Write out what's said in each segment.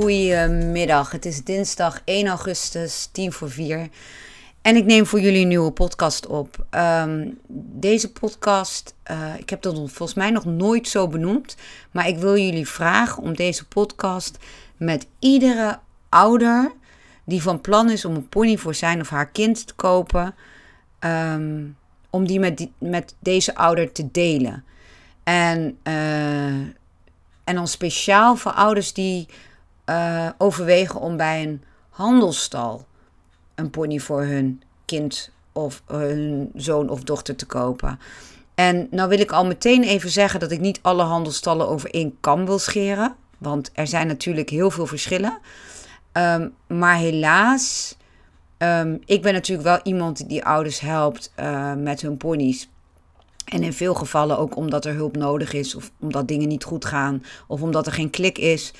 Goedemiddag, het is dinsdag 1 augustus, 10 voor 4. En ik neem voor jullie een nieuwe podcast op. Ehm, deze podcast, uh, ik heb dat volgens mij nog nooit zo benoemd. Maar ik wil jullie vragen om deze podcast met iedere ouder die van plan is om een pony voor zijn of haar kind te kopen. Um, om die met, met deze ouder te delen. En, uh, en dan speciaal voor ouders die uh, overwegen om bij een handelstal een pony voor hun kind of hun zoon of dochter te kopen. En nou wil ik al meteen even zeggen dat ik niet alle handelstallen over één kam wil scheren. Want er zijn natuurlijk heel veel verschillen. Um, maar helaas, um, ik ben natuurlijk wel iemand die ouders helpt uh, met hun ponies. En in veel gevallen ook omdat er hulp nodig is, of omdat dingen niet goed gaan, of omdat er geen klik is.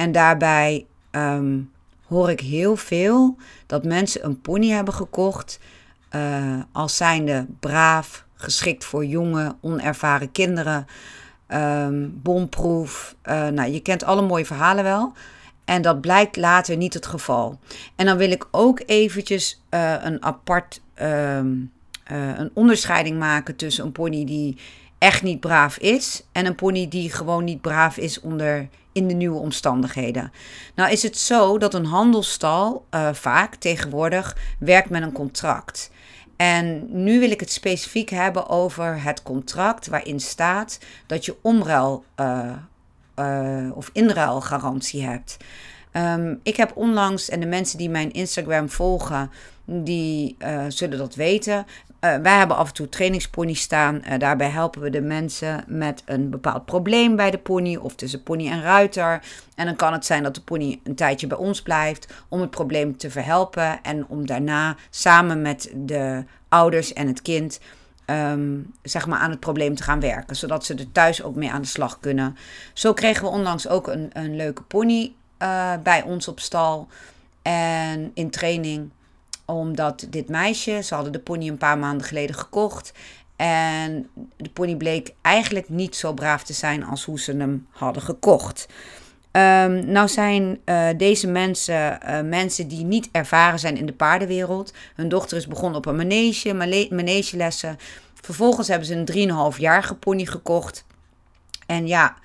En daarbij um, hoor ik heel veel dat mensen een pony hebben gekocht uh, als zijnde braaf, geschikt voor jonge, onervaren kinderen, um, bomproef. Uh, nou, je kent alle mooie verhalen wel. En dat blijkt later niet het geval. En dan wil ik ook eventjes uh, een apart um, een onderscheiding maken tussen een pony die echt niet braaf is en een pony die gewoon niet braaf is onder in de nieuwe omstandigheden. Nou is het zo dat een handelstal uh, vaak tegenwoordig werkt met een contract. En nu wil ik het specifiek hebben over het contract waarin staat dat je omruil uh, uh, of inruilgarantie hebt. Um, ik heb onlangs, en de mensen die mijn Instagram volgen, die zullen dat weten. Uh, wij hebben af en toe trainingsponies staan. Uh, daarbij helpen we de mensen met een bepaald probleem bij de pony of tussen pony en ruiter. En dan kan het zijn dat de pony een tijdje bij ons blijft om het probleem te verhelpen en om daarna samen met de ouders en het kind um, zeg maar aan het probleem te gaan werken, zodat ze er thuis ook mee aan de slag kunnen. Zo kregen we onlangs ook een, een leuke pony uh, bij ons op stal en in training omdat dit meisje, ze hadden de pony een paar maanden geleden gekocht. En de pony bleek eigenlijk niet zo braaf te zijn als hoe ze hem hadden gekocht. Um, nou zijn uh, deze mensen uh, mensen die niet ervaren zijn in de paardenwereld. Hun dochter is begonnen op een manege, manegelessen. Vervolgens hebben ze een 3,5-jarige pony gekocht. En ja,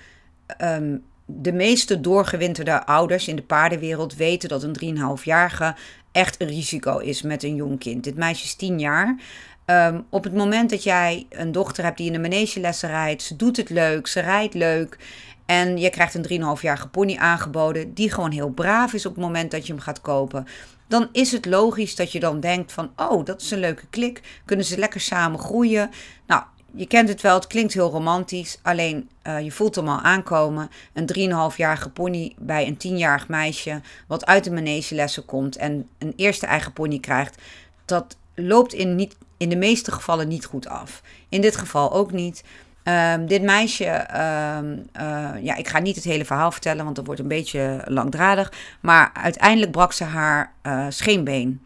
um, de meeste doorgewinterde ouders in de paardenwereld weten dat een 3,5-jarige echt een risico is met een jong kind. Dit meisje is 10 jaar. Um, op het moment dat jij een dochter hebt die in de manegelessen rijdt, ze doet het leuk, ze rijdt leuk. En je krijgt een 3,5-jarige pony aangeboden, die gewoon heel braaf is op het moment dat je hem gaat kopen. Dan is het logisch dat je dan denkt van, oh, dat is een leuke klik. Kunnen ze lekker samen groeien? Nou, je kent het wel, het klinkt heel romantisch. Alleen uh, je voelt hem al aankomen. Een 3,5-jarige pony bij een 10-jarig meisje. wat uit de manegelessen komt. en een eerste eigen pony krijgt. Dat loopt in, niet, in de meeste gevallen niet goed af. In dit geval ook niet. Um, dit meisje, um, uh, ja, ik ga niet het hele verhaal vertellen, want dat wordt een beetje langdradig. Maar uiteindelijk brak ze haar uh, scheenbeen.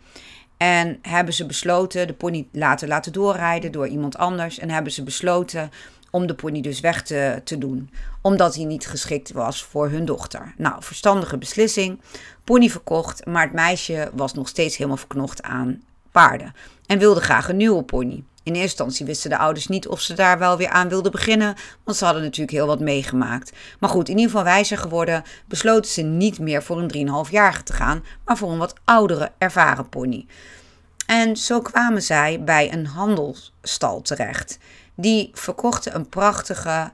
En hebben ze besloten de pony laten laten doorrijden door iemand anders. En hebben ze besloten om de pony dus weg te, te doen. Omdat hij niet geschikt was voor hun dochter. Nou, verstandige beslissing. Pony verkocht, maar het meisje was nog steeds helemaal verknocht aan paarden. En wilde graag een nieuwe pony. In eerste instantie wisten de ouders niet of ze daar wel weer aan wilden beginnen, want ze hadden natuurlijk heel wat meegemaakt. Maar goed, in ieder geval wijzer geworden, besloten ze niet meer voor een 3,5-jarige te gaan, maar voor een wat oudere, ervaren pony. En zo kwamen zij bij een handelsstal terecht. Die verkochten een prachtige,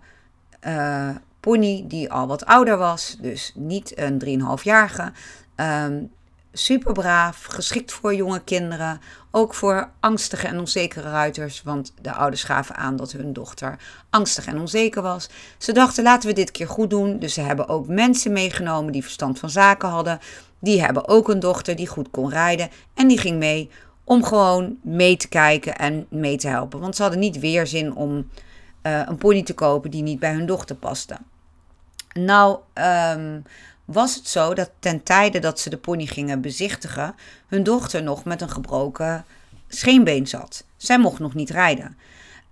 uh, pony die al wat ouder was, dus niet een 3,5-jarige. Um, super braaf, geschikt voor jonge kinderen, ook voor angstige en onzekere ruiters, want de ouders gaven aan dat hun dochter angstig en onzeker was. Ze dachten laten we dit keer goed doen, dus ze hebben ook mensen meegenomen die verstand van zaken hadden. Die hebben ook een dochter die goed kon rijden en die ging mee om gewoon mee te kijken en mee te helpen, want ze hadden niet weer zin om uh, een pony te kopen die niet bij hun dochter paste. Nou, um, was het zo dat ten tijde dat ze de pony gingen bezichtigen, hun dochter nog met een gebroken scheenbeen zat. Zij mocht nog niet rijden.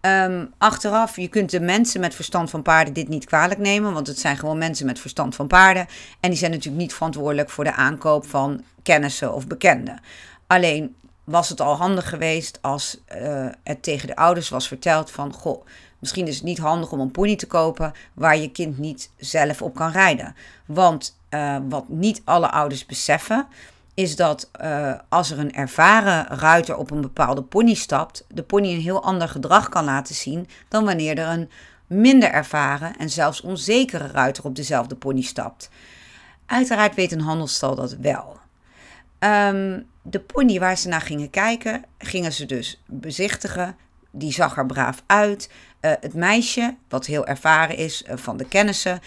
Um, achteraf, je kunt de mensen met verstand van paarden dit niet kwalijk nemen, want het zijn gewoon mensen met verstand van paarden. En die zijn natuurlijk niet verantwoordelijk voor de aankoop van kennissen of bekenden. Alleen was het al handig geweest als uh, het tegen de ouders was verteld van, goh, misschien is het niet handig om een pony te kopen waar je kind niet zelf op kan rijden. Want uh, wat niet alle ouders beseffen, is dat uh, als er een ervaren ruiter op een bepaalde pony stapt, de pony een heel ander gedrag kan laten zien dan wanneer er een minder ervaren en zelfs onzekere ruiter op dezelfde pony stapt. Uiteraard weet een handelstal dat wel. Um, de pony waar ze naar gingen kijken, gingen ze dus bezichtigen. Die zag er braaf uit. Uh, het meisje, wat heel ervaren is van de kennissen,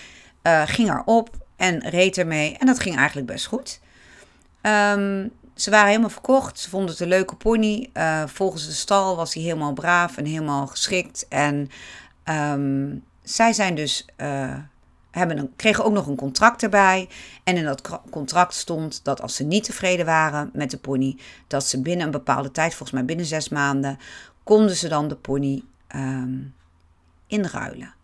ging erop en reed ermee. En dat ging eigenlijk best goed. Um, ze waren helemaal verkocht. Ze vonden het een leuke pony. Uh, volgens de stal was hij helemaal braaf en helemaal geschikt. En um, zij zijn dus, uh, hebben een, kregen ook nog een contract erbij. En in dat contract stond dat als ze niet tevreden waren met de pony, dat ze binnen een bepaalde tijd, volgens mij binnen zes maanden, konden ze dan de pony um, inruilen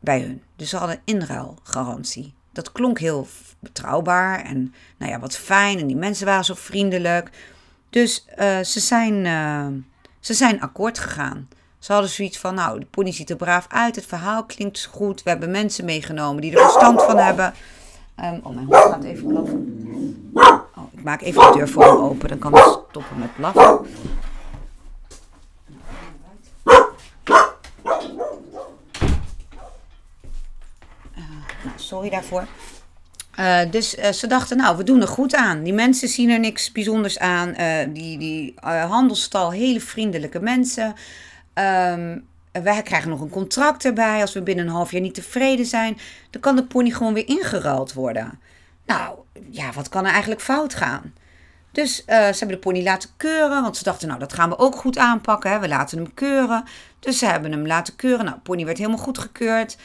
bij hun. Dus ze hadden inruilgarantie dat klonk heel betrouwbaar en nou ja, wat fijn. En die mensen waren zo vriendelijk. Dus uh, ze, zijn, uh, ze zijn akkoord gegaan. Ze hadden zoiets van, nou, de pony ziet er braaf uit. Het verhaal klinkt goed. We hebben mensen meegenomen die er verstand van hebben. Um, oh, mijn hond gaat even blaffen. Oh, ik maak even de deur voor hem open. Dan kan hij stoppen met blaffen. Sorry daarvoor. Uh, dus uh, ze dachten, nou, we doen er goed aan. Die mensen zien er niks bijzonders aan. Uh, die die handelstal, hele vriendelijke mensen. Um, wij krijgen nog een contract erbij. Als we binnen een half jaar niet tevreden zijn, dan kan de pony gewoon weer ingeruild worden. Nou, ja, wat kan er eigenlijk fout gaan? Dus ze hebben de pony laten keuren, want ze dachten, nou, dat gaan we ook goed aanpakken. Hè? We laten hem keuren. Dus ze hebben hem laten keuren. Nou, de pony werd helemaal goed gekeurd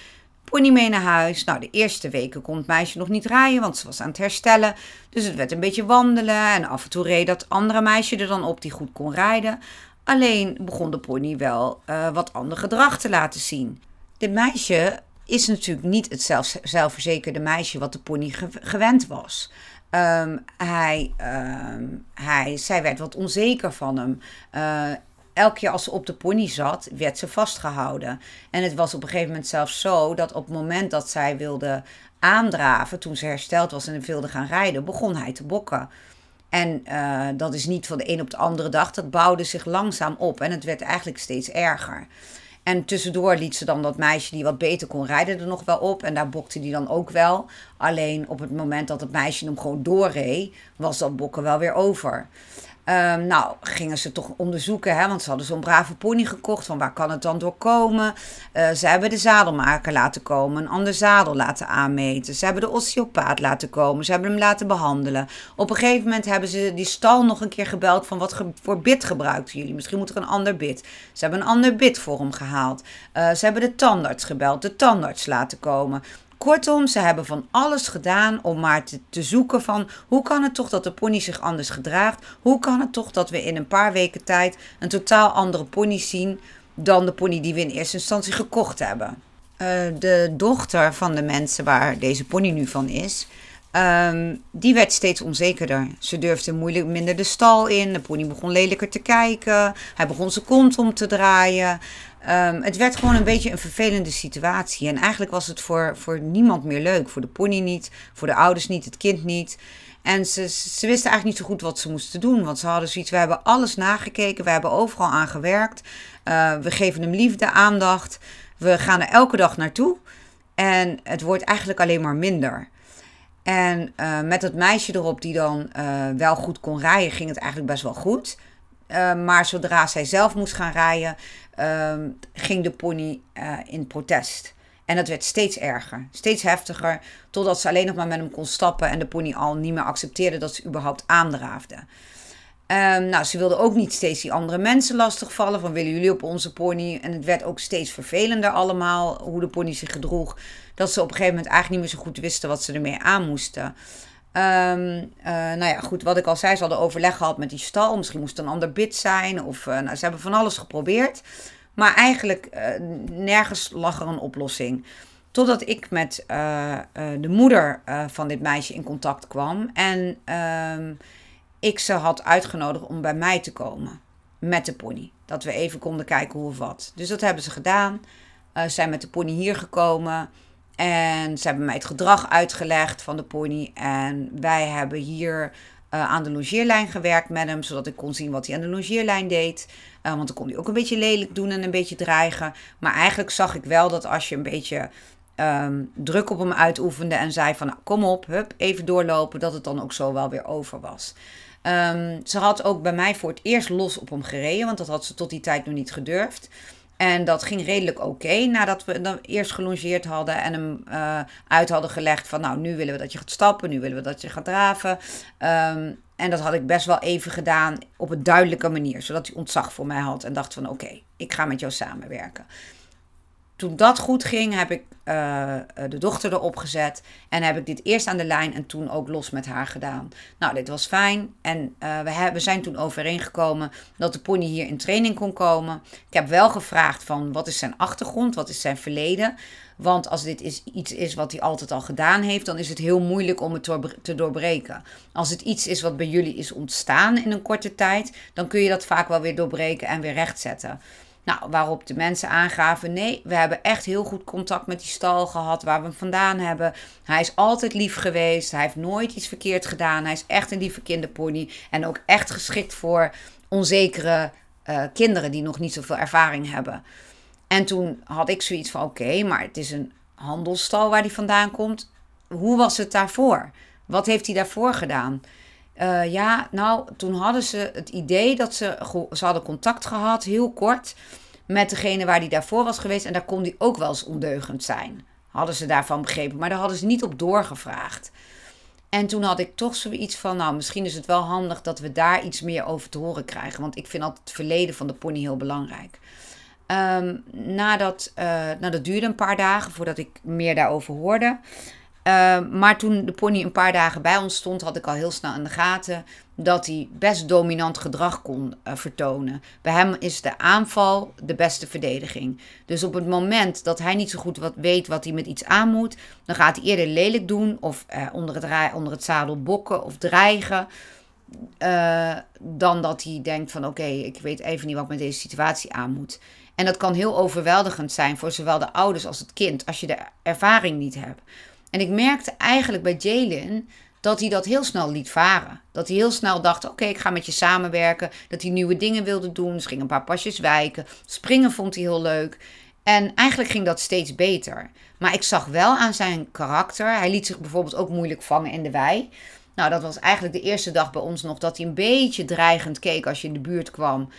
pony mee naar huis. Nou, de eerste weken kon het meisje nog niet rijden, want ze was aan het herstellen. Dus het werd een beetje wandelen en af en toe reed dat andere meisje er dan op die goed kon rijden. Alleen begon de pony wel uh, wat ander gedrag te laten zien. Dit meisje is natuurlijk niet het zelf, zelfverzekerde meisje wat de pony gewend was. Um, hij, um, hij, zij werd wat onzeker van hem. Uh, elke keer als ze op de pony zat, werd ze vastgehouden. En het was op een gegeven moment zelfs zo dat op het moment dat zij wilde aandraven, toen ze hersteld was en wilde gaan rijden, begon hij te bokken. En uh, dat is niet van de een op de andere dag. Dat bouwde zich langzaam op en het werd eigenlijk steeds erger. En tussendoor liet ze dan dat meisje die wat beter kon rijden er nog wel op. En daar bokte die dan ook wel. Alleen op het moment dat het meisje hem gewoon doorreed, was dat bokken wel weer over. Um, nou, gingen ze toch onderzoeken, hè, want ze hadden zo'n brave pony gekocht. Van waar kan het dan door komen? Uh, ze hebben de zadelmaker laten komen, een ander zadel laten aanmeten. Ze hebben de osteopaat laten komen, ze hebben hem laten behandelen. Op een gegeven moment hebben ze die stal nog een keer gebeld van wat voor bit gebruiken jullie? Misschien moet er een ander bit. Ze hebben een ander bit voor hem gehaald. Uh, ze hebben de tandarts gebeld, de tandarts laten komen. Kortom, ze hebben van alles gedaan om maar te, te, zoeken van hoe kan het toch dat de pony zich anders gedraagt? Hoe kan het toch dat we in een paar weken tijd een totaal andere pony zien dan de pony die we in eerste instantie gekocht hebben? Uh, de dochter van de mensen waar deze pony nu van is, um, die werd steeds onzekerder. Ze durfde moeilijk minder de stal in. De pony begon lelijker te kijken. Hij begon zijn kont om te draaien. Um, het werd gewoon een beetje een vervelende situatie. En eigenlijk was het voor, voor niemand meer leuk. Voor de pony niet, voor de ouders niet, het kind niet. En ze, ze wisten eigenlijk niet zo goed wat ze moesten doen. Want ze hadden zoiets, we hebben alles nagekeken, we hebben overal aan gewerkt. Uh, we geven hem liefde, aandacht. We gaan er elke dag naartoe. En het wordt eigenlijk alleen maar minder. En uh, met het meisje erop die dan uh, wel goed kon rijden, ging het eigenlijk best wel goed. Maar zodra zij zelf moest gaan rijden, ging de pony in protest. En dat werd steeds erger, steeds heftiger, totdat ze alleen nog maar met hem kon stappen en de pony al niet meer accepteerde dat ze überhaupt aandraafde. Um, nou, ze wilde ook niet steeds die andere mensen lastigvallen. Van willen jullie op onze pony? En het werd ook steeds vervelender allemaal. Hoe de pony zich gedroeg. Dat ze op een gegeven moment eigenlijk niet meer zo goed wisten wat ze ermee aan moesten. Um, uh, nou ja, goed, wat ik al zei, ze hadden overleg gehad met die stal. Misschien moest het een ander bid zijn. Of uh, nou, ze hebben van alles geprobeerd. Maar eigenlijk uh, nergens lag er een oplossing. Totdat ik met de moeder van dit meisje in contact kwam. En ehm, ik ze had uitgenodigd om bij mij te komen met de pony. Dat we even konden kijken hoe of wat. Dus dat hebben ze gedaan. Uh, zijn met de pony hier gekomen. En ze hebben mij het gedrag uitgelegd van de pony. En wij hebben hier uh, aan de logeerlijn gewerkt met hem. Zodat ik kon zien wat hij aan de logeerlijn deed. Uh, want dan kon hij ook een beetje lelijk doen en een beetje dreigen. Maar eigenlijk zag ik wel dat als je een beetje um, druk op hem uitoefende. En zei van nou, kom op, hup, even doorlopen. Dat het dan ook zo wel weer over was. Um, ze had ook bij mij voor het eerst los op hem gereden, want dat had ze tot die tijd nog niet gedurfd. En dat ging redelijk oké nadat we dan eerst gelongeerd hadden en hem uh, uit hadden gelegd van nou nu willen we dat je gaat stappen, nu willen we dat je gaat draven. Um, en dat had ik best wel even gedaan op een duidelijke manier, zodat hij ontzag voor mij had en dacht van oké, ik ga met jou samenwerken toen dat goed ging, heb ik uh, de dochter erop gezet. En heb ik dit eerst aan de lijn en toen ook los met haar gedaan. Nou, dit was fijn. En uh, we, hebben, zijn toen overeengekomen dat de pony hier in training kon komen. Ik heb wel gevraagd van wat is zijn achtergrond, wat is zijn verleden. Want als dit is, iets is wat hij altijd al gedaan heeft, dan is het heel moeilijk om het te doorbreken. Als het iets is wat bij jullie is ontstaan in een korte tijd, dan kun je dat vaak wel weer doorbreken en weer rechtzetten. Nou, waarop de mensen aangaven: nee, we hebben echt heel goed contact met die stal gehad waar we hem vandaan hebben. Hij is altijd lief geweest. Hij heeft nooit iets verkeerd gedaan. Hij is echt een lieve kinderpony. En ook echt geschikt voor onzekere uh, kinderen die nog niet zoveel ervaring hebben. En toen had ik zoiets van: oké, maar het is een handelsstal waar hij vandaan komt. Hoe was het daarvoor? Wat heeft hij daarvoor gedaan? Uh, ja, nou, toen hadden ze het idee dat ze, ze hadden contact gehad, heel kort, met degene waar die daarvoor was geweest. En daar kon die ook wel eens ondeugend zijn. Hadden ze daarvan begrepen. Maar daar hadden ze niet op doorgevraagd. En toen had ik toch zoiets van, nou, misschien is het wel handig dat we daar iets meer over te horen krijgen. Want ik vind altijd het verleden van de pony heel belangrijk. Um, nadat, uh, nou, dat duurde een paar dagen voordat ik meer daarover hoorde. Uh, maar toen de pony een paar dagen bij ons stond, had ik al heel snel in de gaten dat hij best dominant gedrag kon uh, vertonen. Bij hem is de aanval de beste verdediging. Dus op het moment dat hij niet zo goed wat weet wat hij met iets aan moet, dan gaat hij eerder lelijk doen of uh, onder, het onder het zadel bokken of dreigen. dan dat hij denkt van oké, ik weet even niet wat ik met deze situatie aan moet. En dat kan heel overweldigend zijn voor zowel de ouders als het kind als je de ervaring niet hebt. En ik merkte eigenlijk bij Jalen dat hij dat heel snel liet varen. Dat hij heel snel dacht: oké, ik ga met je samenwerken. Dat hij nieuwe dingen wilde doen. Ze ging een paar pasjes wijken. Springen vond hij heel leuk. En eigenlijk ging dat steeds beter. Maar ik zag wel aan zijn karakter. Hij liet zich bijvoorbeeld ook moeilijk vangen in de wei. Nou, dat was eigenlijk de eerste dag bij ons nog dat hij een beetje dreigend keek als je in de buurt kwam.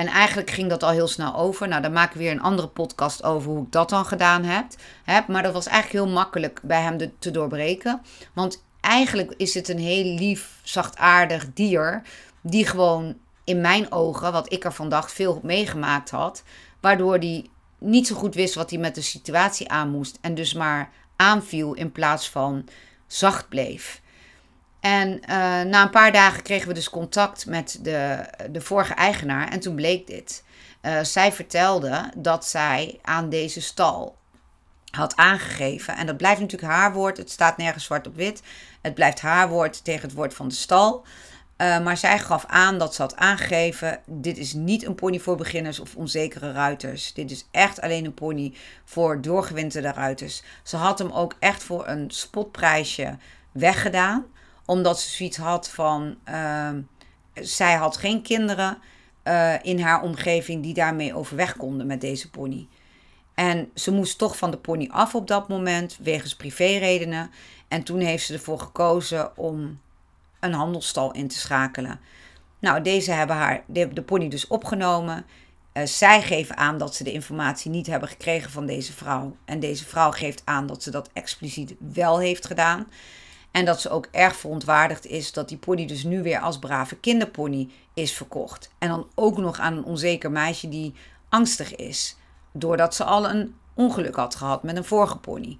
En eigenlijk ging dat al heel snel over. Nou, daar maken we weer een andere podcast over hoe ik dat dan gedaan heb. Maar dat was eigenlijk heel makkelijk bij hem te doorbreken. Want eigenlijk is het een heel lief, zachtaardig dier. Die gewoon in mijn ogen, wat ik ervan dacht, veel meegemaakt had. Waardoor hij niet zo goed wist wat hij met de situatie aan moest. En dus maar aanviel in plaats van zacht bleef. En uh, na een paar dagen kregen we dus contact met de, de vorige eigenaar. En toen bleek dit. Uh, zij vertelde dat zij aan deze stal had aangegeven. En dat blijft natuurlijk haar woord. Het staat nergens zwart op wit. Het blijft haar woord tegen het woord van de stal. Uh, maar zij gaf aan dat ze had aangegeven: dit is niet een pony voor beginners of onzekere ruiters. Dit is echt alleen een pony voor doorgewinterde ruiters. Ze had hem ook echt voor een spotprijsje weggedaan omdat ze zoiets had van. Uh, zij had geen kinderen uh, in haar omgeving die daarmee overweg konden met deze pony. En ze moest toch van de pony af op dat moment, wegens privéredenen. En toen heeft ze ervoor gekozen om een handelstal in te schakelen. Nou, deze hebben haar, de, pony dus opgenomen. Uh, zij geven aan dat ze de informatie niet hebben gekregen van deze vrouw. En deze vrouw geeft aan dat ze dat expliciet wel heeft gedaan. En dat ze ook erg verontwaardigd is dat die pony dus nu weer als brave kinderpony is verkocht. En dan ook nog aan een onzeker meisje die angstig is. Doordat ze al een ongeluk had gehad met een vorige pony.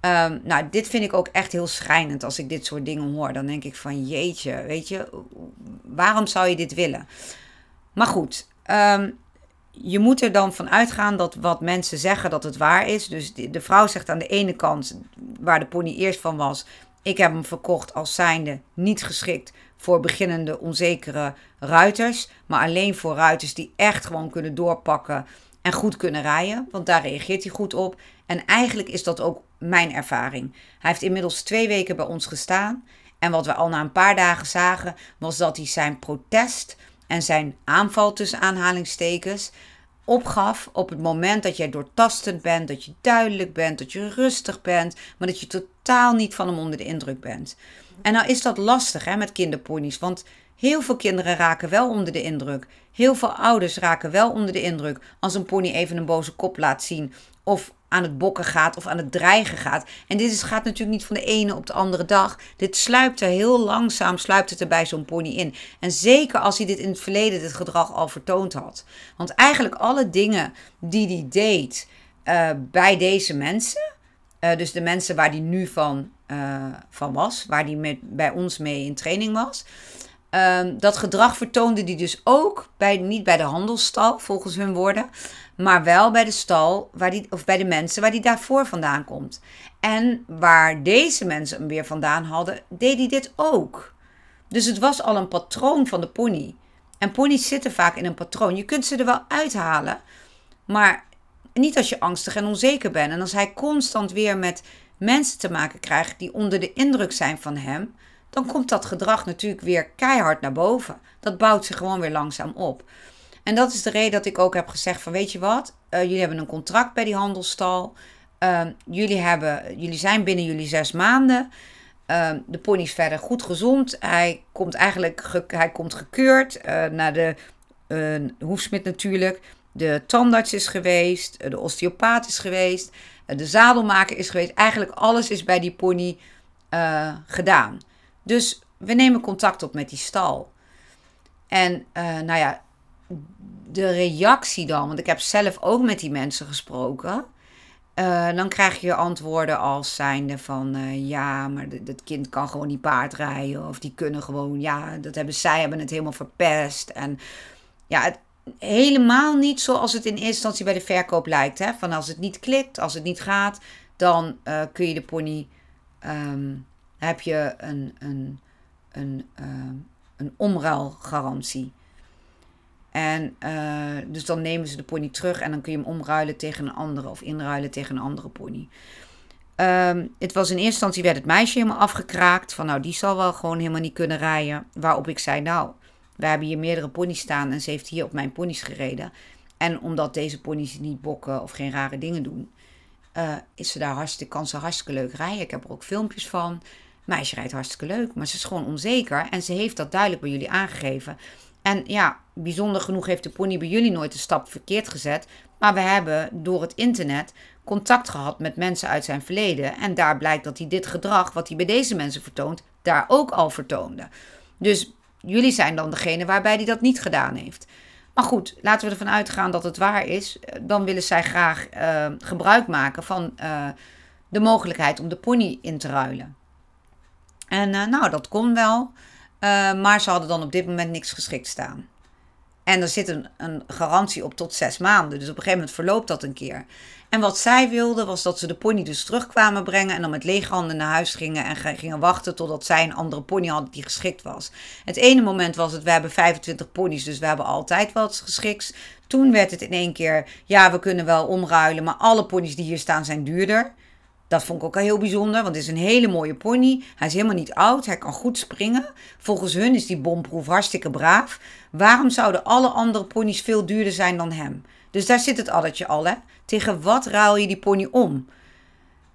Um, nou, dit vind ik ook echt heel schrijnend als ik dit soort dingen hoor. Dan denk ik van jeetje, weet je, waarom zou je dit willen? Maar goed, um, je moet er dan van uitgaan dat wat mensen zeggen dat het waar is. Dus de, vrouw zegt aan de ene kant, waar de pony eerst van was, ik heb hem verkocht als zijnde niet geschikt voor beginnende onzekere ruiters, maar alleen voor ruiters die echt gewoon kunnen doorpakken en goed kunnen rijden, want daar reageert hij goed op. En eigenlijk is dat ook mijn ervaring. Hij heeft inmiddels twee weken bij ons gestaan. En wat we al na een paar dagen zagen, was dat hij zijn protest en zijn aanval tussen aanhalingstekens opgaf op het moment dat jij doortastend bent, dat je duidelijk bent, dat je rustig bent, maar dat je totaal niet van hem onder de indruk bent. En nou is dat lastig hè, met kinderponies, want heel veel kinderen raken wel onder de indruk. Heel veel ouders raken wel onder de indruk als een pony even een boze kop laat zien of aan het bokken gaat of aan het dreigen gaat. En dit is, gaat natuurlijk niet van de ene op de andere dag. Dit sluipt er heel langzaam, sluipt het er bij zo'n pony in. En zeker als hij dit in het verleden, dit gedrag al vertoond had. Want eigenlijk alle dingen die hij deed uh, bij deze mensen, uh, dus de mensen waar hij nu van, uh, van was, waar hij met, bij ons mee in training was. Um, dat gedrag vertoonde hij dus ook bij, niet bij de handelsstal, volgens hun woorden, maar wel bij de stal waar die, of bij de mensen waar die daarvoor vandaan komt. En waar deze mensen hem weer vandaan hadden, deed hij dit ook. Dus het was al een patroon van de pony. En ponies zitten vaak in een patroon. Je kunt ze er wel uithalen, maar niet als je angstig en onzeker bent. En als hij constant weer met mensen te maken krijgt die onder de indruk zijn van hem, dan komt dat gedrag natuurlijk weer keihard naar boven. Dat bouwt zich gewoon weer langzaam op. En dat is de reden dat ik ook heb gezegd van weet je wat, uh, jullie hebben een contract bij die handelstal. Uh, jullie, hebben, jullie zijn binnen jullie zes maanden. Uh, de pony is verder goed gezond. Hij komt eigenlijk ge, hij komt gekeurd uh, naar de hoefsmid natuurlijk. De tandarts is geweest. De osteopaat is geweest. de zadelmaker is geweest. Eigenlijk alles is bij die pony gedaan. Dus we nemen contact op met die stal. En nou ja, de reactie dan, want ik heb zelf ook met die mensen gesproken. Uh, dan krijg je antwoorden als zijnde van uh, ja, maar dat kind kan gewoon niet paardrijden. Of die kunnen gewoon, ja, dat hebben zij hebben het helemaal verpest. En ja, helemaal niet zoals het in eerste instantie bij de verkoop lijkt. Hè? Van als het niet klikt, als het niet gaat, dan kun je de pony, um, heb je een, een, een, een omruilgarantie. En uh, dus dan nemen ze de pony terug en dan kun je hem omruilen tegen een andere of inruilen tegen een andere pony. Um, het was in eerste instantie werd het meisje helemaal afgekraakt. Van nou, die zal wel gewoon helemaal niet kunnen rijden. Waarop ik zei, nou, we hebben hier meerdere ponies staan en ze heeft hier op mijn ponies gereden. En omdat deze ponies niet bokken of geen rare dingen doen, uh, is ze daar hartstikke, kan ze hartstikke leuk rijden. Ik heb er ook filmpjes van. Meisje rijdt hartstikke leuk, maar ze is gewoon onzeker. En ze heeft dat duidelijk bij jullie aangegeven. En ja, bijzonder genoeg heeft de pony bij jullie nooit een stap verkeerd gezet. Maar we hebben door het internet contact gehad met mensen uit zijn verleden. En daar blijkt dat hij dit gedrag, wat hij bij deze mensen vertoont, daar ook al vertoonde. Dus jullie zijn dan degene waarbij hij dat niet gedaan heeft. Maar goed, laten we ervan uitgaan dat het waar is. Dan willen zij graag uh, gebruik maken van uh, de mogelijkheid om de pony in te ruilen. En uh, nou, dat kon wel. Uh, maar ze hadden dan op dit moment niks geschikt staan. En er zit een, een, garantie op tot zes maanden. Dus op een gegeven moment verloopt dat een keer. En wat zij wilden was dat ze de pony dus terugkwamen brengen. En dan met lege handen naar huis gingen. En gingen wachten totdat zij een andere pony hadden die geschikt was. Het ene moment was het, we hebben 25 ponies. Dus we hebben altijd wat geschikt. Toen werd het in één keer, ja we kunnen wel omruilen. Maar alle ponies die hier staan zijn duurder. Dat vond ik ook al heel bijzonder, want het is een hele mooie pony. Hij is helemaal niet oud, hij kan goed springen. Volgens hun is die bomproef hartstikke braaf. Waarom zouden alle andere ponies veel duurder zijn dan hem? Dus daar zit het addertje al, hè? Tegen wat ruil je die pony om?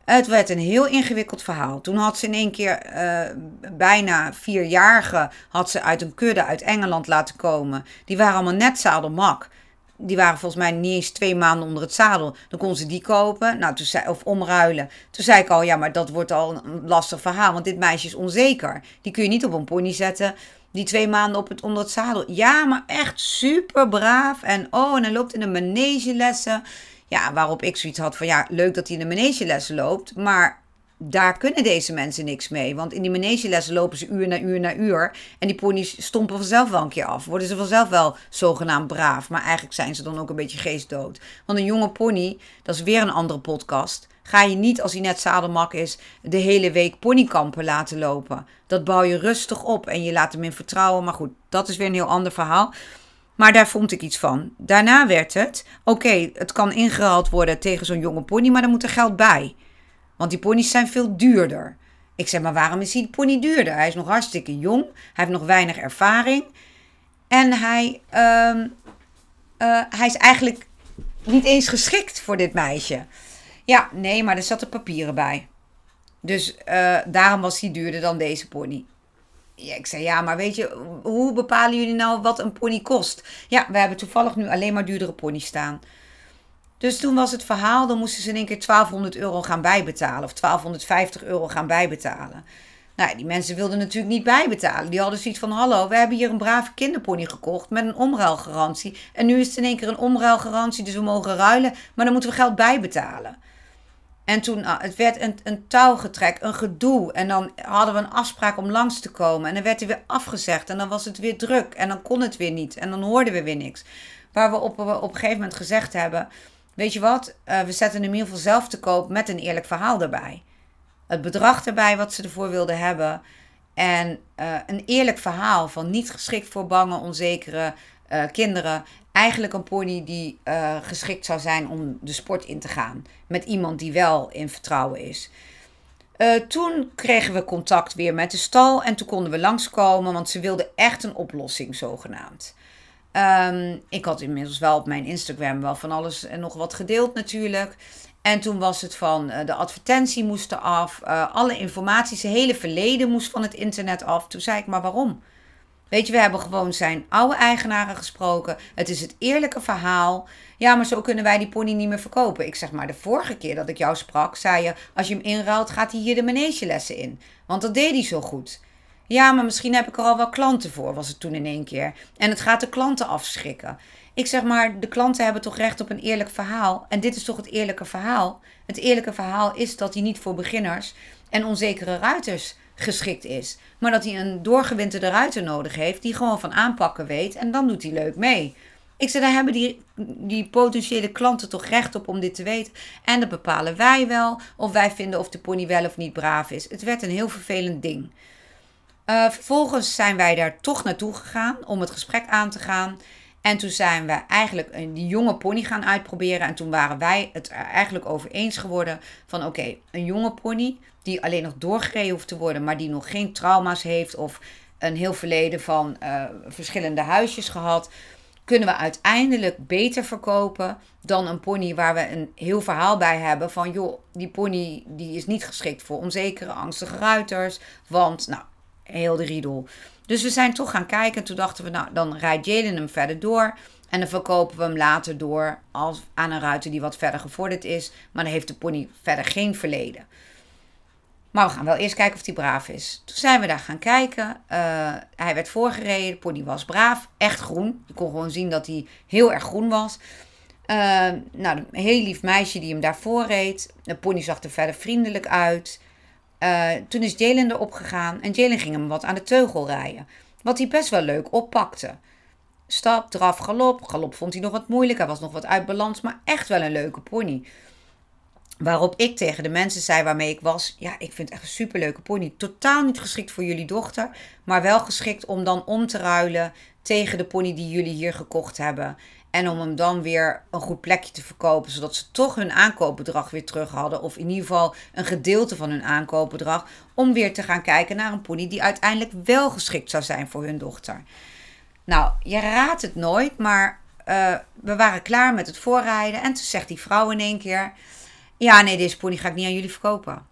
Het werd een heel ingewikkeld verhaal. Toen had ze in één keer uh, bijna vierjarige had ze uit een kudde uit Engeland laten komen. Die waren allemaal net zadelmak. Die waren volgens mij niet eens twee maanden onder het zadel. Dan kon ze die kopen, nou, toen zei, of omruilen. Toen zei ik al, ja, maar dat wordt al een lastig verhaal. Want dit meisje is onzeker. Die kun je niet op een pony zetten die twee maanden op het, onder het zadel. Ja, maar echt super braaf. En oh, en hij loopt in de manegelessen. Ja, waarop ik zoiets had van ja, leuk dat hij in de manegelessen loopt. Maar daar kunnen deze mensen niks mee. Want in die manegelessen lopen ze uur na uur na uur. En die ponies stompen vanzelf wel een keer af. Worden ze vanzelf wel zogenaamd braaf. Maar eigenlijk zijn ze dan ook een beetje geestdood. Want een jonge pony, dat is weer een andere podcast. Ga je niet, als hij net zadelmak is, de hele week ponykampen laten lopen. Dat bouw je rustig op en je laat hem in vertrouwen. Maar goed, dat is weer een heel ander verhaal. Maar daar vond ik iets van. Daarna werd het, oké, het kan ingehaald worden tegen zo'n jonge pony, maar dan moet er geld bij. Want die ponies zijn veel duurder. Ik zeg, maar waarom is die pony duurder? Hij is nog hartstikke jong, hij heeft nog weinig ervaring. En hij, uh, hij is eigenlijk niet eens geschikt voor dit meisje. Ja, nee, maar er zaten papieren bij. Dus uh, daarom was hij duurder dan deze pony. Ja, ik zei, ja, maar weet je, hoe bepalen jullie nou wat een pony kost? Ja, we hebben toevallig nu alleen maar duurdere ponies staan. Dus toen was het verhaal, dan moesten ze in één keer 1200 euro gaan bijbetalen. Of 1250 euro gaan bijbetalen. Nou, die mensen wilden natuurlijk niet bijbetalen. Die hadden zoiets van: hallo, we hebben hier een brave kinderpony gekocht met een omruilgarantie. En nu is het in één keer een omruilgarantie, dus we mogen ruilen. Maar dan moeten we geld bijbetalen. En toen, ah, het werd een, een touwgetrek, een gedoe. En dan hadden we een afspraak om langs te komen. En dan werd hij weer afgezegd. En dan was het weer druk. En dan kon het weer niet. En dan hoorden we weer niks. Waar we op, op een gegeven moment gezegd hebben: Weet je wat, uh, we zetten hem in ieder geval zelf te koop met een eerlijk verhaal erbij. Het bedrag erbij wat ze ervoor wilden hebben. En uh, een eerlijk verhaal van niet geschikt voor bange, onzekere uh, kinderen eigenlijk een pony die geschikt zou zijn om de sport in te gaan. Met iemand die wel in vertrouwen is. Toen kregen we contact weer met de stal en toen konden we langskomen, want ze wilden echt een oplossing zogenaamd. Um, ik had inmiddels wel op mijn Instagram wel van alles en nog wat gedeeld natuurlijk. En toen was het van uh, de advertentie moest er af, alle informatie, zijn hele verleden moest van het internet af. Toen zei ik, maar waarom? Weet je, we hebben gewoon zijn oude eigenaren gesproken. Het is het eerlijke verhaal. Ja, maar zo kunnen wij die pony niet meer verkopen. Ik zeg maar, de vorige keer dat ik jou sprak, zei je: als je hem inruilt, gaat hij hier de manegelessen in. Want dat deed hij zo goed. Ja, maar misschien heb ik er al wel klanten voor, was het toen in één keer. En het gaat de klanten afschrikken. Ik zeg maar, de klanten hebben toch recht op een eerlijk verhaal. En dit is toch het eerlijke verhaal? Het eerlijke verhaal is dat hij niet voor beginners en onzekere ruiters geschikt is. Maar dat hij een doorgewinterde ruiter nodig heeft die gewoon van aanpakken weet. En dan doet hij leuk mee. Ik zei, daar hebben die, die potentiële klanten toch recht op om dit te weten. En dat bepalen wij wel. Of wij vinden of de pony wel of niet braaf is. Het werd een heel vervelend ding. Uh, vervolgens zijn wij daar toch naartoe gegaan om het gesprek aan te gaan. En toen zijn we eigenlijk die jonge pony gaan uitproberen. En toen waren wij het er eigenlijk over eens geworden van oké, een jonge pony die alleen nog doorgereden hoeft te worden, maar die nog geen trauma's heeft of een heel verleden van uh, verschillende huisjes gehad, kunnen we uiteindelijk beter verkopen dan een pony waar we een heel verhaal bij hebben van joh, die pony die is niet geschikt voor onzekere, angstige ruiters, want nou, heel de riedel. Dus we zijn toch gaan kijken en toen dachten we nou, dan rijdt Jalen hem verder door. En dan verkopen we hem later door als, aan een ruiter die wat verder gevorderd is. Maar dan heeft de pony verder geen verleden. Maar we gaan wel eerst kijken of hij braaf is. Toen zijn we daar gaan kijken. Uh, hij werd voorgereden. De pony was braaf. Echt groen. Je kon gewoon zien dat hij heel erg groen was. Uh, nou, een heel lief meisje die hem daarvoor reed. De pony zag er verder vriendelijk uit. Uh, toen is Jalen erop gegaan. En Jalen ging hem wat aan de teugel rijden. Wat hij best wel leuk oppakte. Stap, draf, galop. Galop vond hij nog wat moeilijk. Hij was nog wat uit balans. Maar echt wel een leuke pony. Waarop ik tegen de mensen zei waarmee ik was: Ja, ik vind het echt een superleuke pony. Totaal niet geschikt voor jullie dochter, maar wel geschikt om dan om te ruilen tegen de pony die jullie hier gekocht hebben. En om hem dan weer een goed plekje te verkopen, zodat ze toch hun aankoopbedrag weer terug hadden. Of in ieder geval een gedeelte van hun aankoopbedrag. Om weer te gaan kijken naar een pony die uiteindelijk wel geschikt zou zijn voor hun dochter. Nou, je raadt het nooit, maar eh, we waren klaar met het voorrijden. En toen zegt die vrouw in één keer: Ja, nee, deze pony ga ik niet aan jullie verkopen.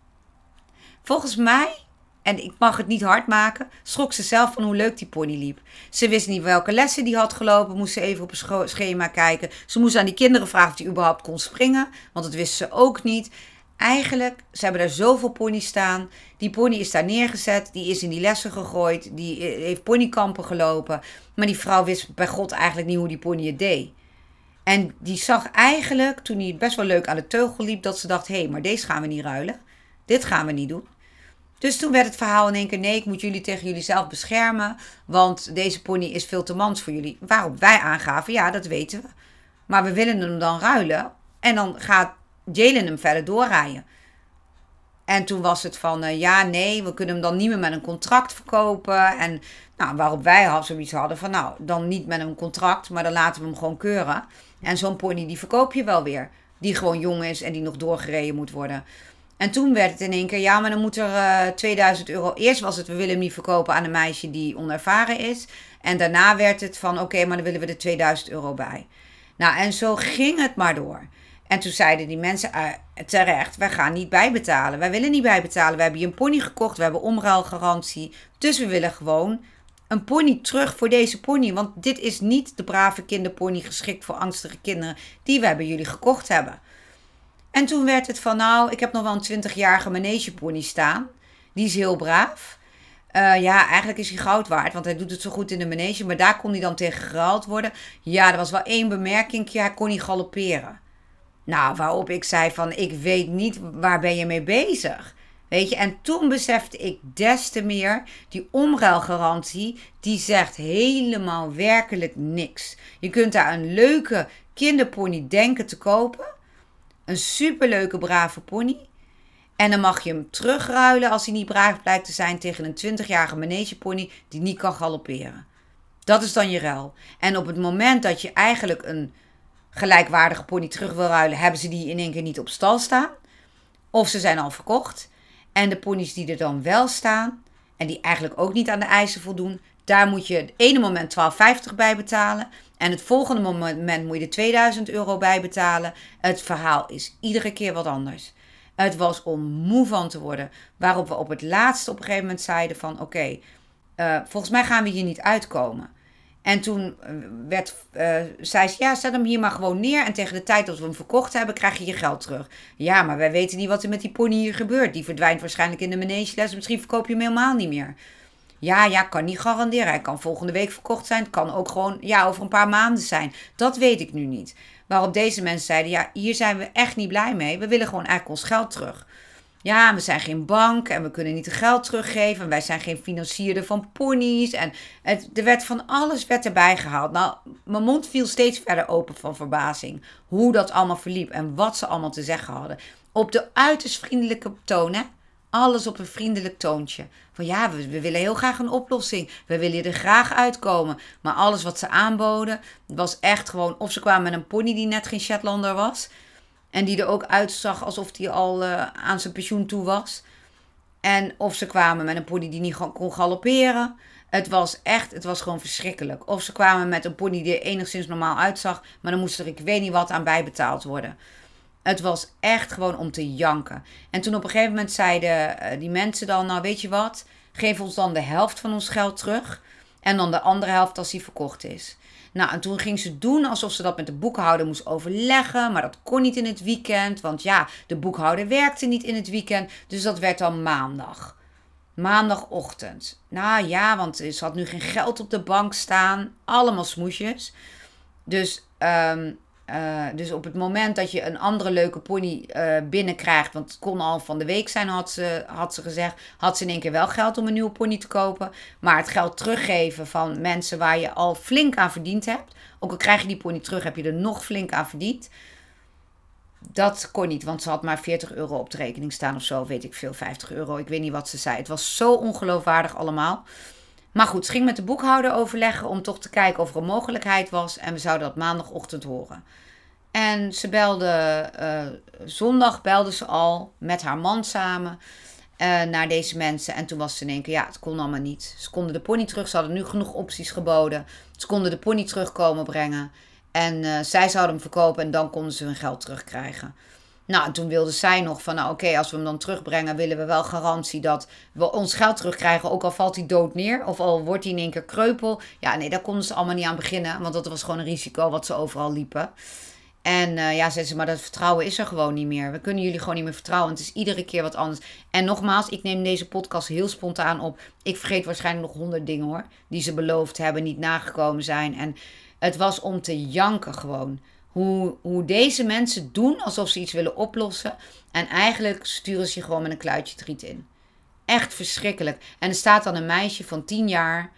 Volgens mij, en ik mag het niet hard maken, schrok ze zelf van hoe leuk die pony liep. Ze wist niet welke lessen die had gelopen, moest ze even op een schema kijken. Ze moest aan die kinderen vragen of die überhaupt kon springen, want dat wist ze ook niet. Eigenlijk, ze hebben daar zoveel ponies staan. Die pony is daar neergezet, die is in die lessen gegooid, die eh, heeft ponykampen gelopen. Maar die vrouw wist bij God eigenlijk niet hoe die pony het deed. En die zag eigenlijk, toen hij best wel leuk aan de teugel liep, dat ze dacht: hé, hey, maar deze gaan we niet ruilen. Dit gaan we niet doen. Dus toen werd het verhaal in één keer: nee, ik moet jullie tegen jullie zelf beschermen. Want deze pony is veel te mans voor jullie. Waarop wij aangaven: ja, dat weten we. Maar we willen hem dan ruilen. En dan gaat Jalen hem verder doorrijden. En toen was het van, uh, ja, nee, we kunnen hem dan niet meer met een contract verkopen. En nou, waarop wij zoiets hadden van, nou, dan niet met een contract, maar dan laten we hem gewoon keuren. En zo'n pony, die verkoop je wel weer. Die gewoon jong is en die nog doorgereden moet worden. En toen werd het in één keer, ja, maar dan moet er uh, eh, 2000 euro. Eerst was het, we willen hem niet verkopen aan een meisje die onervaren is. En daarna werd het van, oké, maar dan willen we er 2000 euro bij. Nou, en zo ging het maar door. En toen zeiden die mensen uh, terecht, wij gaan niet bijbetalen. Wij willen niet bijbetalen. We hebben hier een pony gekocht, we hebben omruilgarantie. Dus we willen gewoon een pony terug voor deze pony. Want dit is niet de brave kinderpony geschikt voor angstige kinderen die we hebben jullie gekocht hebben. En toen werd het van, nou, ik heb nog wel een 20-jarige manegepony staan. Die is heel braaf. Uh, ja, eigenlijk is hij goud waard, want hij doet het zo goed in de manege. Maar daar kon hij dan tegen geruild worden. Ja, er was wel één bemerking, hij kon niet galopperen. Nou, waarop ik zei van, ik weet niet, waar ben je mee bezig? Weet je, en toen besefte ik des te meer, die omruilgarantie, die zegt helemaal werkelijk niks. Je kunt daar een leuke kinderpony denken te kopen. Een superleuke, brave pony. En dan mag je hem terugruilen als hij niet braaf blijkt te zijn tegen een 20-jarige manegepony die niet kan galopperen. Dat is dan je ruil. En op het moment dat je eigenlijk een gelijkwaardige pony terug wil ruilen, hebben ze die in één keer niet op stal staan. Of ze zijn al verkocht. En de ponies die er dan wel staan en die eigenlijk ook niet aan de eisen voldoen, daar moet je het ene moment 12,50 bij betalen. En het volgende moment moet je er 2000 euro bij betalen. Het verhaal is iedere keer wat anders. Het was om moe van te worden. Waarop we op het laatste op een gegeven moment zeiden van oké, eh, volgens mij gaan we hier niet uitkomen. En toen eh, werd, uh, zei ze, ja, zet hem hier maar gewoon neer. En tegen de tijd dat we hem verkocht hebben, krijg je je geld terug. Ja, maar wij weten niet wat er met die pony hier gebeurt. Die verdwijnt waarschijnlijk in de manegeles. Misschien verkoop je hem helemaal niet meer. Ja, ja, kan niet garanderen. Hij kan volgende week verkocht zijn. Het kan ook gewoon, ja, over een paar maanden zijn. Dat weet ik nu niet. Waarop deze mensen zeiden, ja, hier zijn we echt niet blij mee. We willen gewoon eigenlijk ons geld terug. Ja, we zijn geen bank en we kunnen niet het geld teruggeven. En wij zijn geen financierder van ponies. En het, er werd van alles werd erbij gehaald. Nou, mijn mond viel steeds verder open van verbazing. Hoe dat allemaal verliep en wat ze allemaal te zeggen hadden. Op de uiterst vriendelijke toon, hè? Alles op een vriendelijk toontje. Van ja, we, willen heel graag een oplossing. We willen er graag uitkomen. Maar alles wat ze aanboden was echt gewoon... Of ze kwamen met een pony die net geen Shetlander was... En die er ook uitzag alsof hij al uh, aan zijn pensioen toe was. En of ze kwamen met een pony die niet kon galopperen. Het was echt, het was gewoon verschrikkelijk. Of ze kwamen met een pony die er enigszins normaal uitzag. Maar dan moest er ik weet niet wat aan bijbetaald worden. Het was echt gewoon om te janken. En toen op een gegeven moment zeiden uh, die mensen dan: Nou, weet je wat? Geef ons dan de helft van ons geld terug. En dan de andere helft als die verkocht is. Nou, en toen ging ze doen alsof ze dat met de boekhouder moest overleggen. Maar dat kon niet in het weekend. Want ja, de boekhouder werkte niet in het weekend. Dus dat werd dan maandag. Maandagochtend. Nou ja, want ze had nu geen geld op de bank staan. Allemaal smoesjes. Dus um, uh, dus op het moment dat je een andere leuke pony uh, binnenkrijgt, want het kon al van de week zijn, had ze, had ze gezegd, had ze in één keer wel geld om een nieuwe pony te kopen. Maar het geld teruggeven van mensen waar je al flink aan verdiend hebt, ook al krijg je die pony terug, heb je er nog flink aan verdiend. Dat kon niet, want ze had maar 40 euro op de rekening staan of zo, weet ik veel, 50 euro. Ik weet niet wat ze zei. Het was zo ongeloofwaardig allemaal. Maar goed, ze ging met de boekhouder overleggen om toch te kijken of er een mogelijkheid was. En we zouden dat maandagochtend horen. En ze belde, uh, zondag belde ze al met haar man samen uh, naar deze mensen. En toen was ze in één keer, ja, het kon allemaal niet. Ze konden de pony terug, ze hadden nu genoeg opties geboden. Ze konden de pony terugkomen brengen. En uh, zij zouden hem verkopen en dan konden ze hun geld terugkrijgen. Nou, en toen wilde zij nog van, nou oké, als we hem dan terugbrengen, willen we wel garantie dat we ons geld terugkrijgen. Ook al valt hij dood neer, of al wordt hij in één keer kreupel. Ja, nee, daar konden ze allemaal niet aan beginnen, want dat was gewoon een risico wat ze overal liepen. En uh, ja, zei ze, maar dat vertrouwen is er gewoon niet meer. We kunnen jullie gewoon niet meer vertrouwen. Het is iedere keer wat anders. En nogmaals, ik neem deze podcast heel spontaan op. Ik vergeet waarschijnlijk nog honderd dingen hoor. Die ze beloofd hebben, niet nagekomen zijn. En het was om te janken gewoon. Hoe, hoe deze mensen doen alsof ze iets willen oplossen. En eigenlijk sturen ze je gewoon met een kluitje triet in. Echt verschrikkelijk. En er staat dan een meisje van 10 jaar.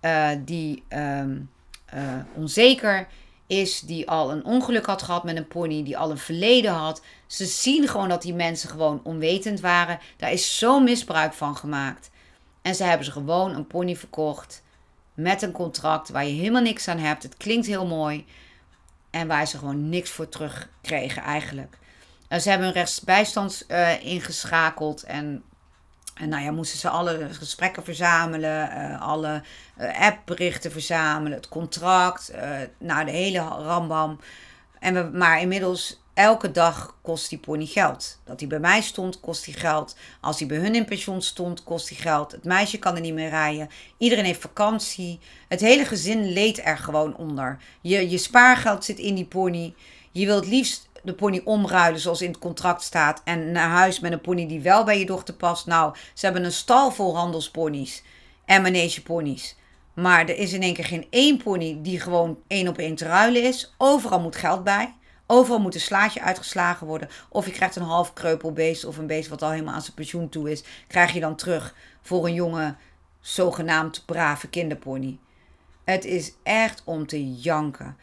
Uh, die um, uh, onzeker is, die al een ongeluk had gehad met een pony, die al een verleden had. Ze zien gewoon dat die mensen gewoon onwetend waren. Daar is zo misbruik van gemaakt. En ze hebben ze gewoon een pony verkocht met een contract waar je helemaal niks aan hebt. Het klinkt heel mooi. En waar ze gewoon niks voor terugkregen eigenlijk. Uh, ze hebben een rechtsbijstand uh, ingeschakeld en en nou ja, moesten ze alle gesprekken verzamelen, uh, alle appberichten verzamelen, het contract, nou de hele rambam. En we, maar inmiddels, elke dag kost die pony geld. Dat hij bij mij stond, kost hij geld. Als hij bij hun in pensioen stond, kost hij geld. Het meisje kan er niet meer rijden. Iedereen heeft vakantie. Het hele gezin leed er gewoon onder. Je, je spaargeld zit in die pony. Je wilt liefst de pony omruilen zoals in het contract staat. En naar huis met een pony die wel bij je dochter past. Nou, ze hebben een stal vol handelsponies en manegeponies. Maar er is in één keer geen één pony die gewoon één op één te ruilen is. Overal moet geld bij. Overal moet een slaatje uitgeslagen worden. Of je krijgt een half kreupelbeest of een beest wat al helemaal aan zijn pensioen toe is. Krijg je dan terug voor een jonge, zogenaamd brave kinderpony. Het is echt om te janken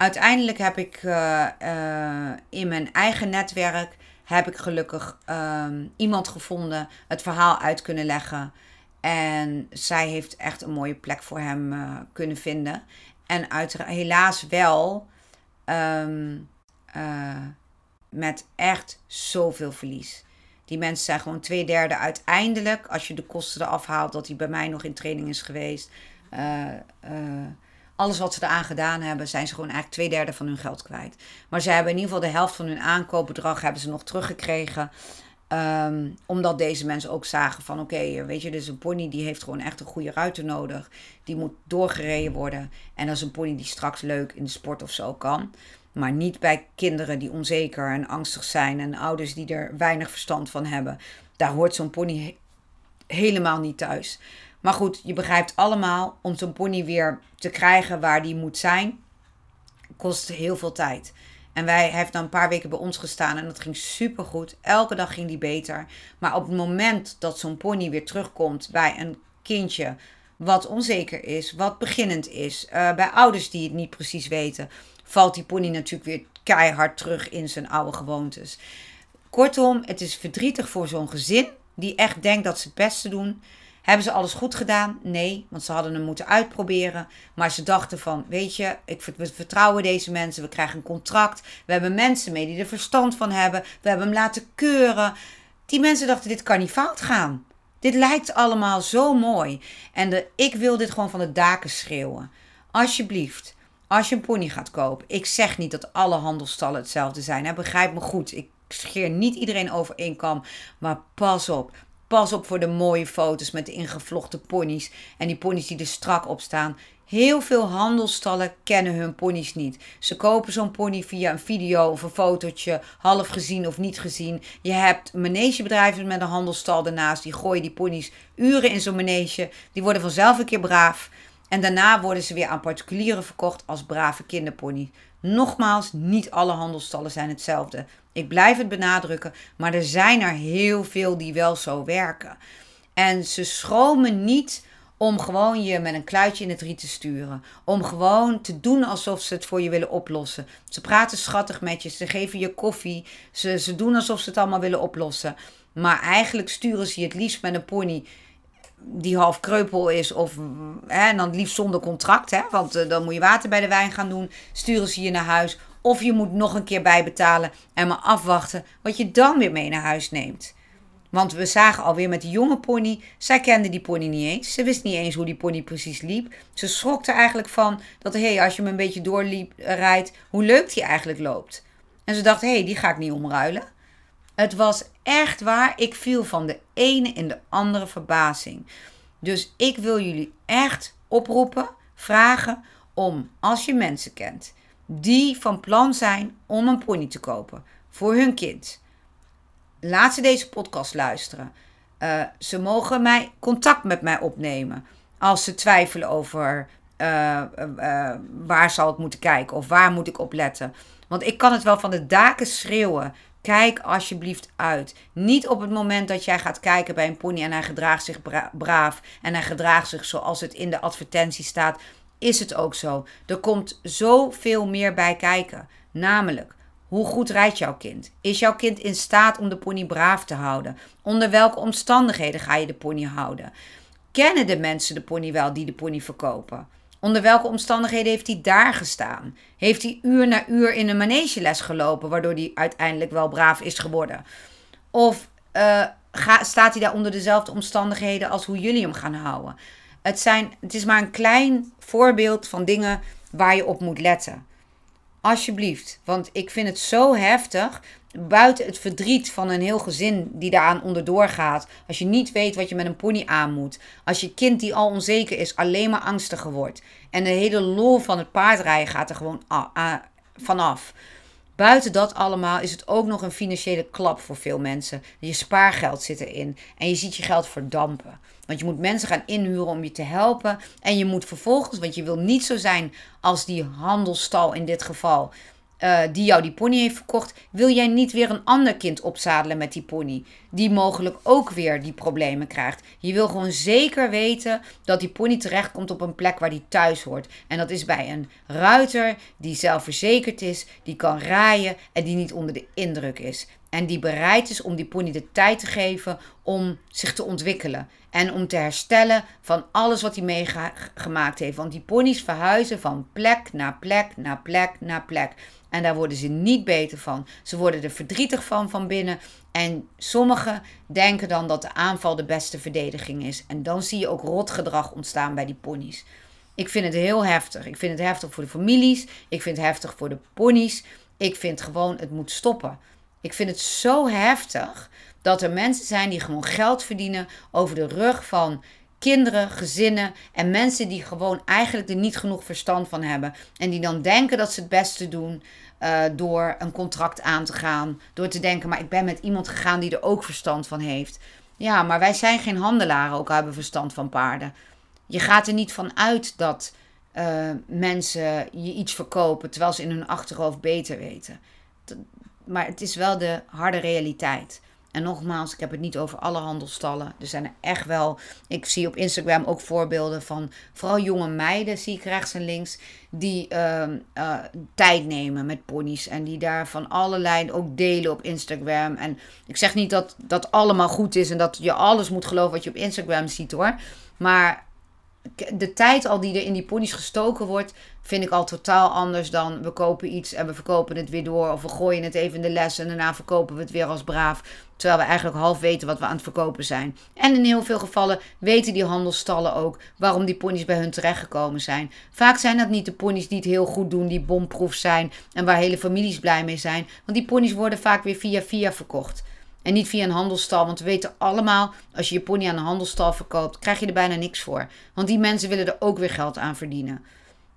uiteindelijk heb ik uh, uh, in mijn eigen netwerk heb ik gelukkig uh, iemand gevonden, het verhaal uit kunnen leggen. En zij heeft echt een mooie plek voor hem uh, kunnen vinden. En helaas wel um, met echt zoveel verlies. Die mensen zijn gewoon twee derde uiteindelijk, als je de kosten eraf haalt, dat hij bij mij nog in training is geweest alles wat ze eraan gedaan hebben, zijn ze gewoon eigenlijk twee derde van hun geld kwijt. Maar ze hebben in ieder geval de helft van hun aankoopbedrag hebben ze nog teruggekregen. Um, omdat deze mensen ook zagen van oké, weet je, dus een pony die heeft gewoon echt een goede ruiter nodig. Die moet doorgereden worden. En dat is een pony die straks leuk in de sport of zo kan. Maar niet bij kinderen die onzeker en angstig zijn en ouders die er weinig verstand van hebben. Daar hoort zo'n pony helemaal niet thuis. Maar goed, je begrijpt allemaal, om zo'n pony weer te krijgen waar die moet zijn, kost heel veel tijd. En wij heeft dan een paar weken bij ons gestaan en dat ging super goed. Elke dag ging die beter. Maar op het moment dat zo'n pony weer terugkomt bij een kindje wat onzeker is, wat beginnend is, uh, bij ouders die het niet precies weten, valt die pony natuurlijk weer keihard terug in zijn oude gewoontes. Kortom, het is verdrietig voor zo'n gezin die echt denkt dat ze het beste doen. Hebben ze alles goed gedaan? Nee, want ze hadden hem moeten uitproberen. Maar ze dachten van, weet je, ik, we vertrouwen deze mensen. We krijgen een contract. We hebben mensen mee die er verstand van hebben. We hebben hem laten keuren. Die mensen dachten, dit kan niet fout gaan. Dit lijkt allemaal zo mooi. En de, ik wil dit gewoon van de daken schreeuwen. Alsjeblieft, als je een pony gaat kopen. Ik zeg niet dat alle handelstallen hetzelfde zijn. Hè? Begrijp me goed. Ik scheer niet iedereen over één kam. Maar pas op. Pas op voor de mooie foto's met de ingevlochten ponies en die ponies die er strak op staan. Heel veel handelstallen kennen hun ponies niet. Ze kopen zo'n pony via een video of een fotootje, half gezien of niet gezien. Je hebt manegebedrijven met een handelstal ernaast, die gooien die ponies uren in zo'n manege. Die worden vanzelf een keer braaf. En daarna worden ze weer aan particulieren verkocht als brave kinderpony. Nogmaals, niet alle handelstallen zijn hetzelfde. Ik blijf het benadrukken, maar er zijn er heel veel die wel zo werken. En ze schromen niet om gewoon je met een kluitje in het riet te sturen. Om gewoon te doen alsof ze het voor je willen oplossen. Ze praten schattig met je, ze geven je koffie, ze, ze doen alsof ze het allemaal willen oplossen. Maar eigenlijk sturen ze je het liefst met een pony die half kreupel is, of hè, en dan liefst zonder contract, hè, want uh, dan moet je water bij de wijn gaan doen, sturen ze je naar huis. Of je moet nog een keer bijbetalen en maar afwachten wat je dan weer mee naar huis neemt. Want we zagen alweer met die jonge pony, zij kende die pony niet eens. Ze wist niet eens hoe die pony precies liep. Ze schrok er eigenlijk van dat, hé, hey, als je hem een beetje doorliep, rijdt, hoe leuk die eigenlijk loopt. En ze dacht, hé, hey, die ga ik niet omruilen. Het was echt waar, ik viel van de ene in de andere verbazing. Dus ik wil jullie echt oproepen, vragen om, als je mensen kent die van plan zijn om een pony te kopen voor hun kind, laat ze deze podcast luisteren. Uh, ze mogen mij contact met mij opnemen als ze twijfelen over uh, uh, waar zal ik moeten kijken of waar moet ik op letten. Want ik kan het wel van de daken schreeuwen. Kijk alsjeblieft uit. Niet op het moment dat jij gaat kijken bij een pony en hij gedraagt zich braaf en hij gedraagt zich zoals het in de advertentie staat, is het ook zo. Er komt zoveel meer bij kijken. Namelijk, hoe goed rijdt jouw kind? Is jouw kind in staat om de pony braaf te houden? Onder welke omstandigheden ga je de pony houden? Kennen de mensen de pony wel die de pony verkopen? Onder welke omstandigheden heeft hij daar gestaan? Heeft hij uur na uur in een manegeles gelopen, waardoor hij uiteindelijk wel braaf is geworden? Of ga, staat hij daar onder dezelfde omstandigheden als hoe jullie hem gaan houden? Het, zijn, het is maar een klein voorbeeld van dingen waar je op moet letten. Alsjeblieft, want ik vind het zo heftig. Buiten het verdriet van een heel gezin die daaraan onderdoor gaat. Als je niet weet wat je met een pony aan moet. Als je kind die al onzeker is alleen maar angstiger wordt. En de hele lol van het paardrijden gaat er gewoon vanaf. Buiten dat allemaal is het ook nog een financiële klap voor veel mensen. Je spaargeld zit erin en je ziet je geld verdampen. Want je moet mensen gaan inhuren om je te helpen. En je moet vervolgens, want je wil niet zo zijn als die handelstal in dit geval. Uh, die jou die pony heeft verkocht, wil jij niet weer een ander kind opzadelen met die pony, die mogelijk ook weer die problemen krijgt. Je wil gewoon zeker weten dat die pony terechtkomt op een plek waar die thuis hoort. En dat is bij een ruiter die zelfverzekerd is, die kan rijden en die niet onder de indruk is. En die bereid is om die pony de tijd te geven om zich te ontwikkelen. En om te herstellen van alles wat hij meegemaakt heeft. Want die ponies verhuizen van plek naar plek naar plek naar plek. En daar worden ze niet beter van. Ze worden er verdrietig van van binnen. En sommigen denken dan dat de aanval de beste verdediging is. En dan zie je ook rotgedrag ontstaan bij die ponies. Ik vind het heel heftig. Ik vind het heftig voor de families. Ik vind het heftig voor de ponies. Ik vind gewoon, het moet stoppen. Ik vind het zo heftig dat er mensen zijn die gewoon geld verdienen over de rug van kinderen, gezinnen en mensen die gewoon eigenlijk er niet genoeg verstand van hebben. En die dan denken dat ze het beste doen uh, door een contract aan te gaan. Door te denken, maar ik ben met iemand gegaan die er ook verstand van heeft. Ja, maar wij zijn geen handelaren, ook hebben verstand van paarden. Je gaat er niet van uit dat uh, mensen je iets verkopen terwijl ze in hun achterhoofd beter weten. Maar het is wel de harde realiteit. En nogmaals, ik heb het niet over alle handelstallen. Er zijn er echt wel. Ik zie op Instagram ook voorbeelden van vooral jonge meiden, zie ik rechts en links, die uh, uh, tijd nemen met ponies. En die daar van allerlei ook delen op Instagram. En ik zeg niet dat dat allemaal goed is en dat je alles moet geloven wat je op Instagram ziet hoor. Maar de tijd al die er in die ponies gestoken wordt, vind ik al totaal anders dan we kopen iets en we verkopen het weer door. Of we gooien het even in de les en daarna verkopen we het weer als braaf. Terwijl we eigenlijk half weten wat we aan het verkopen zijn. En in heel veel gevallen weten die handelstallen ook waarom die ponies bij hun terechtgekomen zijn. Vaak zijn dat niet de ponies die het heel goed doen, die bomproef zijn en waar hele families blij mee zijn. Want die ponies worden vaak weer via via verkocht. En niet via een handelstal, want we weten allemaal, als je je pony aan een handelstal verkoopt, krijg je er bijna niks voor. Want die mensen willen er ook weer geld aan verdienen.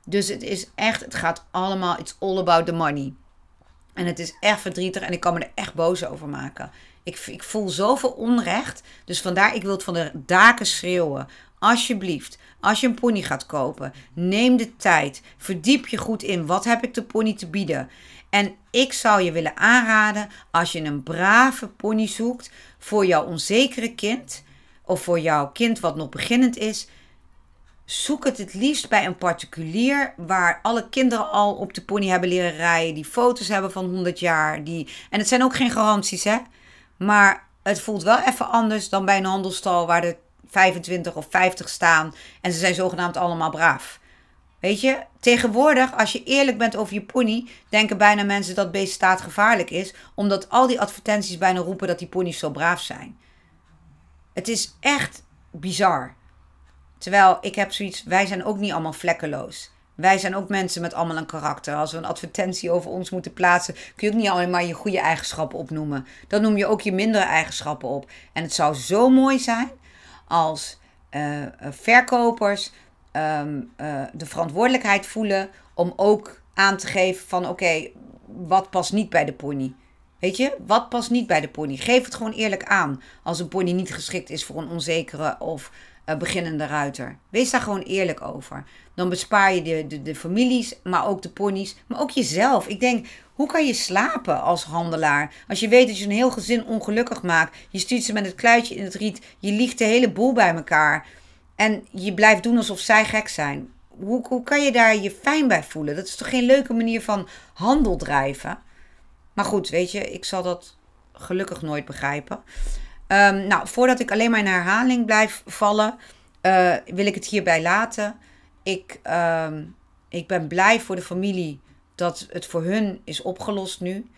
Dus het is echt, het gaat allemaal, it's all about the money. En het is echt verdrietig en ik kan me er echt boos over maken. Ik, ik voel zoveel onrecht. Dus vandaar, ik wil het van de daken schreeuwen. Alsjeblieft, als je een pony gaat kopen, neem de tijd. Verdiep je goed in. Wat heb ik de pony te bieden? En ik zou je willen aanraden, als je een brave pony zoekt voor jouw onzekere kind, of voor jouw kind wat nog beginnend is, zoek het het liefst bij een particulier waar alle kinderen al op de pony hebben leren rijden, die foto's hebben van 100 jaar. Die... En het zijn ook geen garanties, hè? Maar het voelt wel even anders dan bij een handelstal waar er 25 of 50 staan en ze zijn zogenaamd allemaal braaf. Weet je, tegenwoordig, als je eerlijk bent over je pony, denken bijna mensen dat beest staatgevaarlijk is, omdat al die advertenties bijna roepen dat die ponies zo braaf zijn. Het is echt bizar. Terwijl ik heb zoiets, wij zijn ook niet allemaal vlekkeloos. Wij zijn ook mensen met allemaal een karakter. Als we een advertentie over ons moeten plaatsen, kun je ook niet alleen maar je goede eigenschappen opnoemen. Dan noem je ook je mindere eigenschappen op. En het zou zo mooi zijn als uh, verkopers um, uh, de verantwoordelijkheid voelen om ook aan te geven van oké, wat past niet bij de pony. Weet je, wat past niet bij de pony? Geef het gewoon eerlijk aan als een pony niet geschikt is voor een onzekere of uh, beginnende ruiter. Wees daar gewoon eerlijk over. Dan bespaar je de, de, de families, maar ook de ponies, maar ook jezelf. Ik denk, hoe kan je slapen als handelaar? Als je weet dat je een heel gezin ongelukkig maakt. Je stuurt ze met het kluitje in het riet. Je liegt de hele boel bij elkaar. En je blijft doen alsof zij gek zijn. Hoe, hoe kan je daar je fijn bij voelen? Dat is toch geen leuke manier van handel drijven? Maar goed, weet je, ik zal dat gelukkig nooit begrijpen. Um, nou, voordat ik alleen maar in herhaling blijf vallen, uh, wil ik het hierbij laten. Ik, um, ik ben blij voor de familie dat het voor hun is opgelost nu.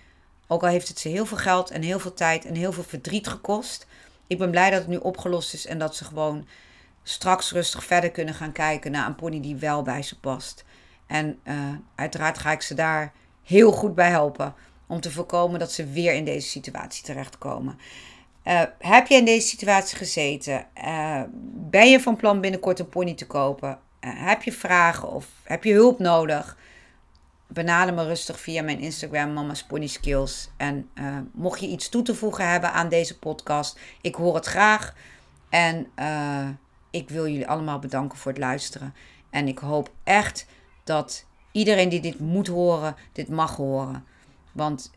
Ook al heeft het ze heel veel geld en heel veel tijd en heel veel verdriet gekost. Ik ben blij dat het nu opgelost is en dat ze gewoon straks rustig verder kunnen gaan kijken naar een pony die wel bij ze past. En uh, uiteraard ga ik ze daar heel goed bij helpen om te voorkomen dat ze weer in deze situatie terechtkomen. Uh, heb je in deze situatie gezeten? Uh, ben je van plan binnenkort een pony te kopen? heb je vragen of heb je hulp nodig? Benader me rustig via mijn Instagram, Mama's Pony Skills. En mocht je iets toe te voegen hebben aan deze podcast, ik hoor het graag. En ik wil jullie allemaal bedanken voor het luisteren. En ik hoop echt dat iedereen die dit moet horen, dit mag horen. Want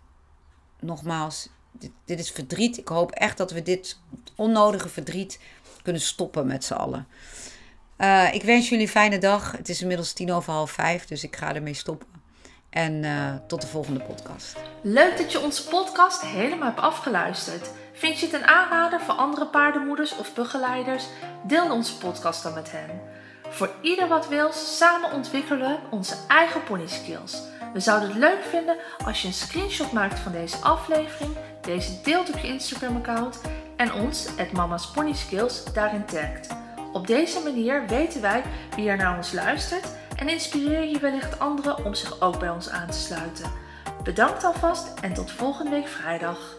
nogmaals, dit, is verdriet. Ik hoop echt dat we dit onnodige verdriet kunnen stoppen met z'n allen. Uh, ik wens jullie een fijne dag. Het is inmiddels tien over half vijf, dus ik ga ermee stoppen. En uh, tot de volgende podcast. Leuk dat je onze podcast helemaal hebt afgeluisterd. Vind je het een aanrader voor andere paardenmoeders of begeleiders? Deel onze podcast dan met hen. Voor ieder wat wil, samen ontwikkelen we onze eigen pony skills. We zouden het leuk vinden als je een screenshot maakt van deze aflevering, deze deelt op je Instagram-account en ons, het Mama's Pony Skills, daarin tagt. Op deze manier weten wij wie er naar ons luistert en inspireer je wellicht anderen om zich ook bij ons aan te sluiten. Bedankt alvast en tot volgende week vrijdag.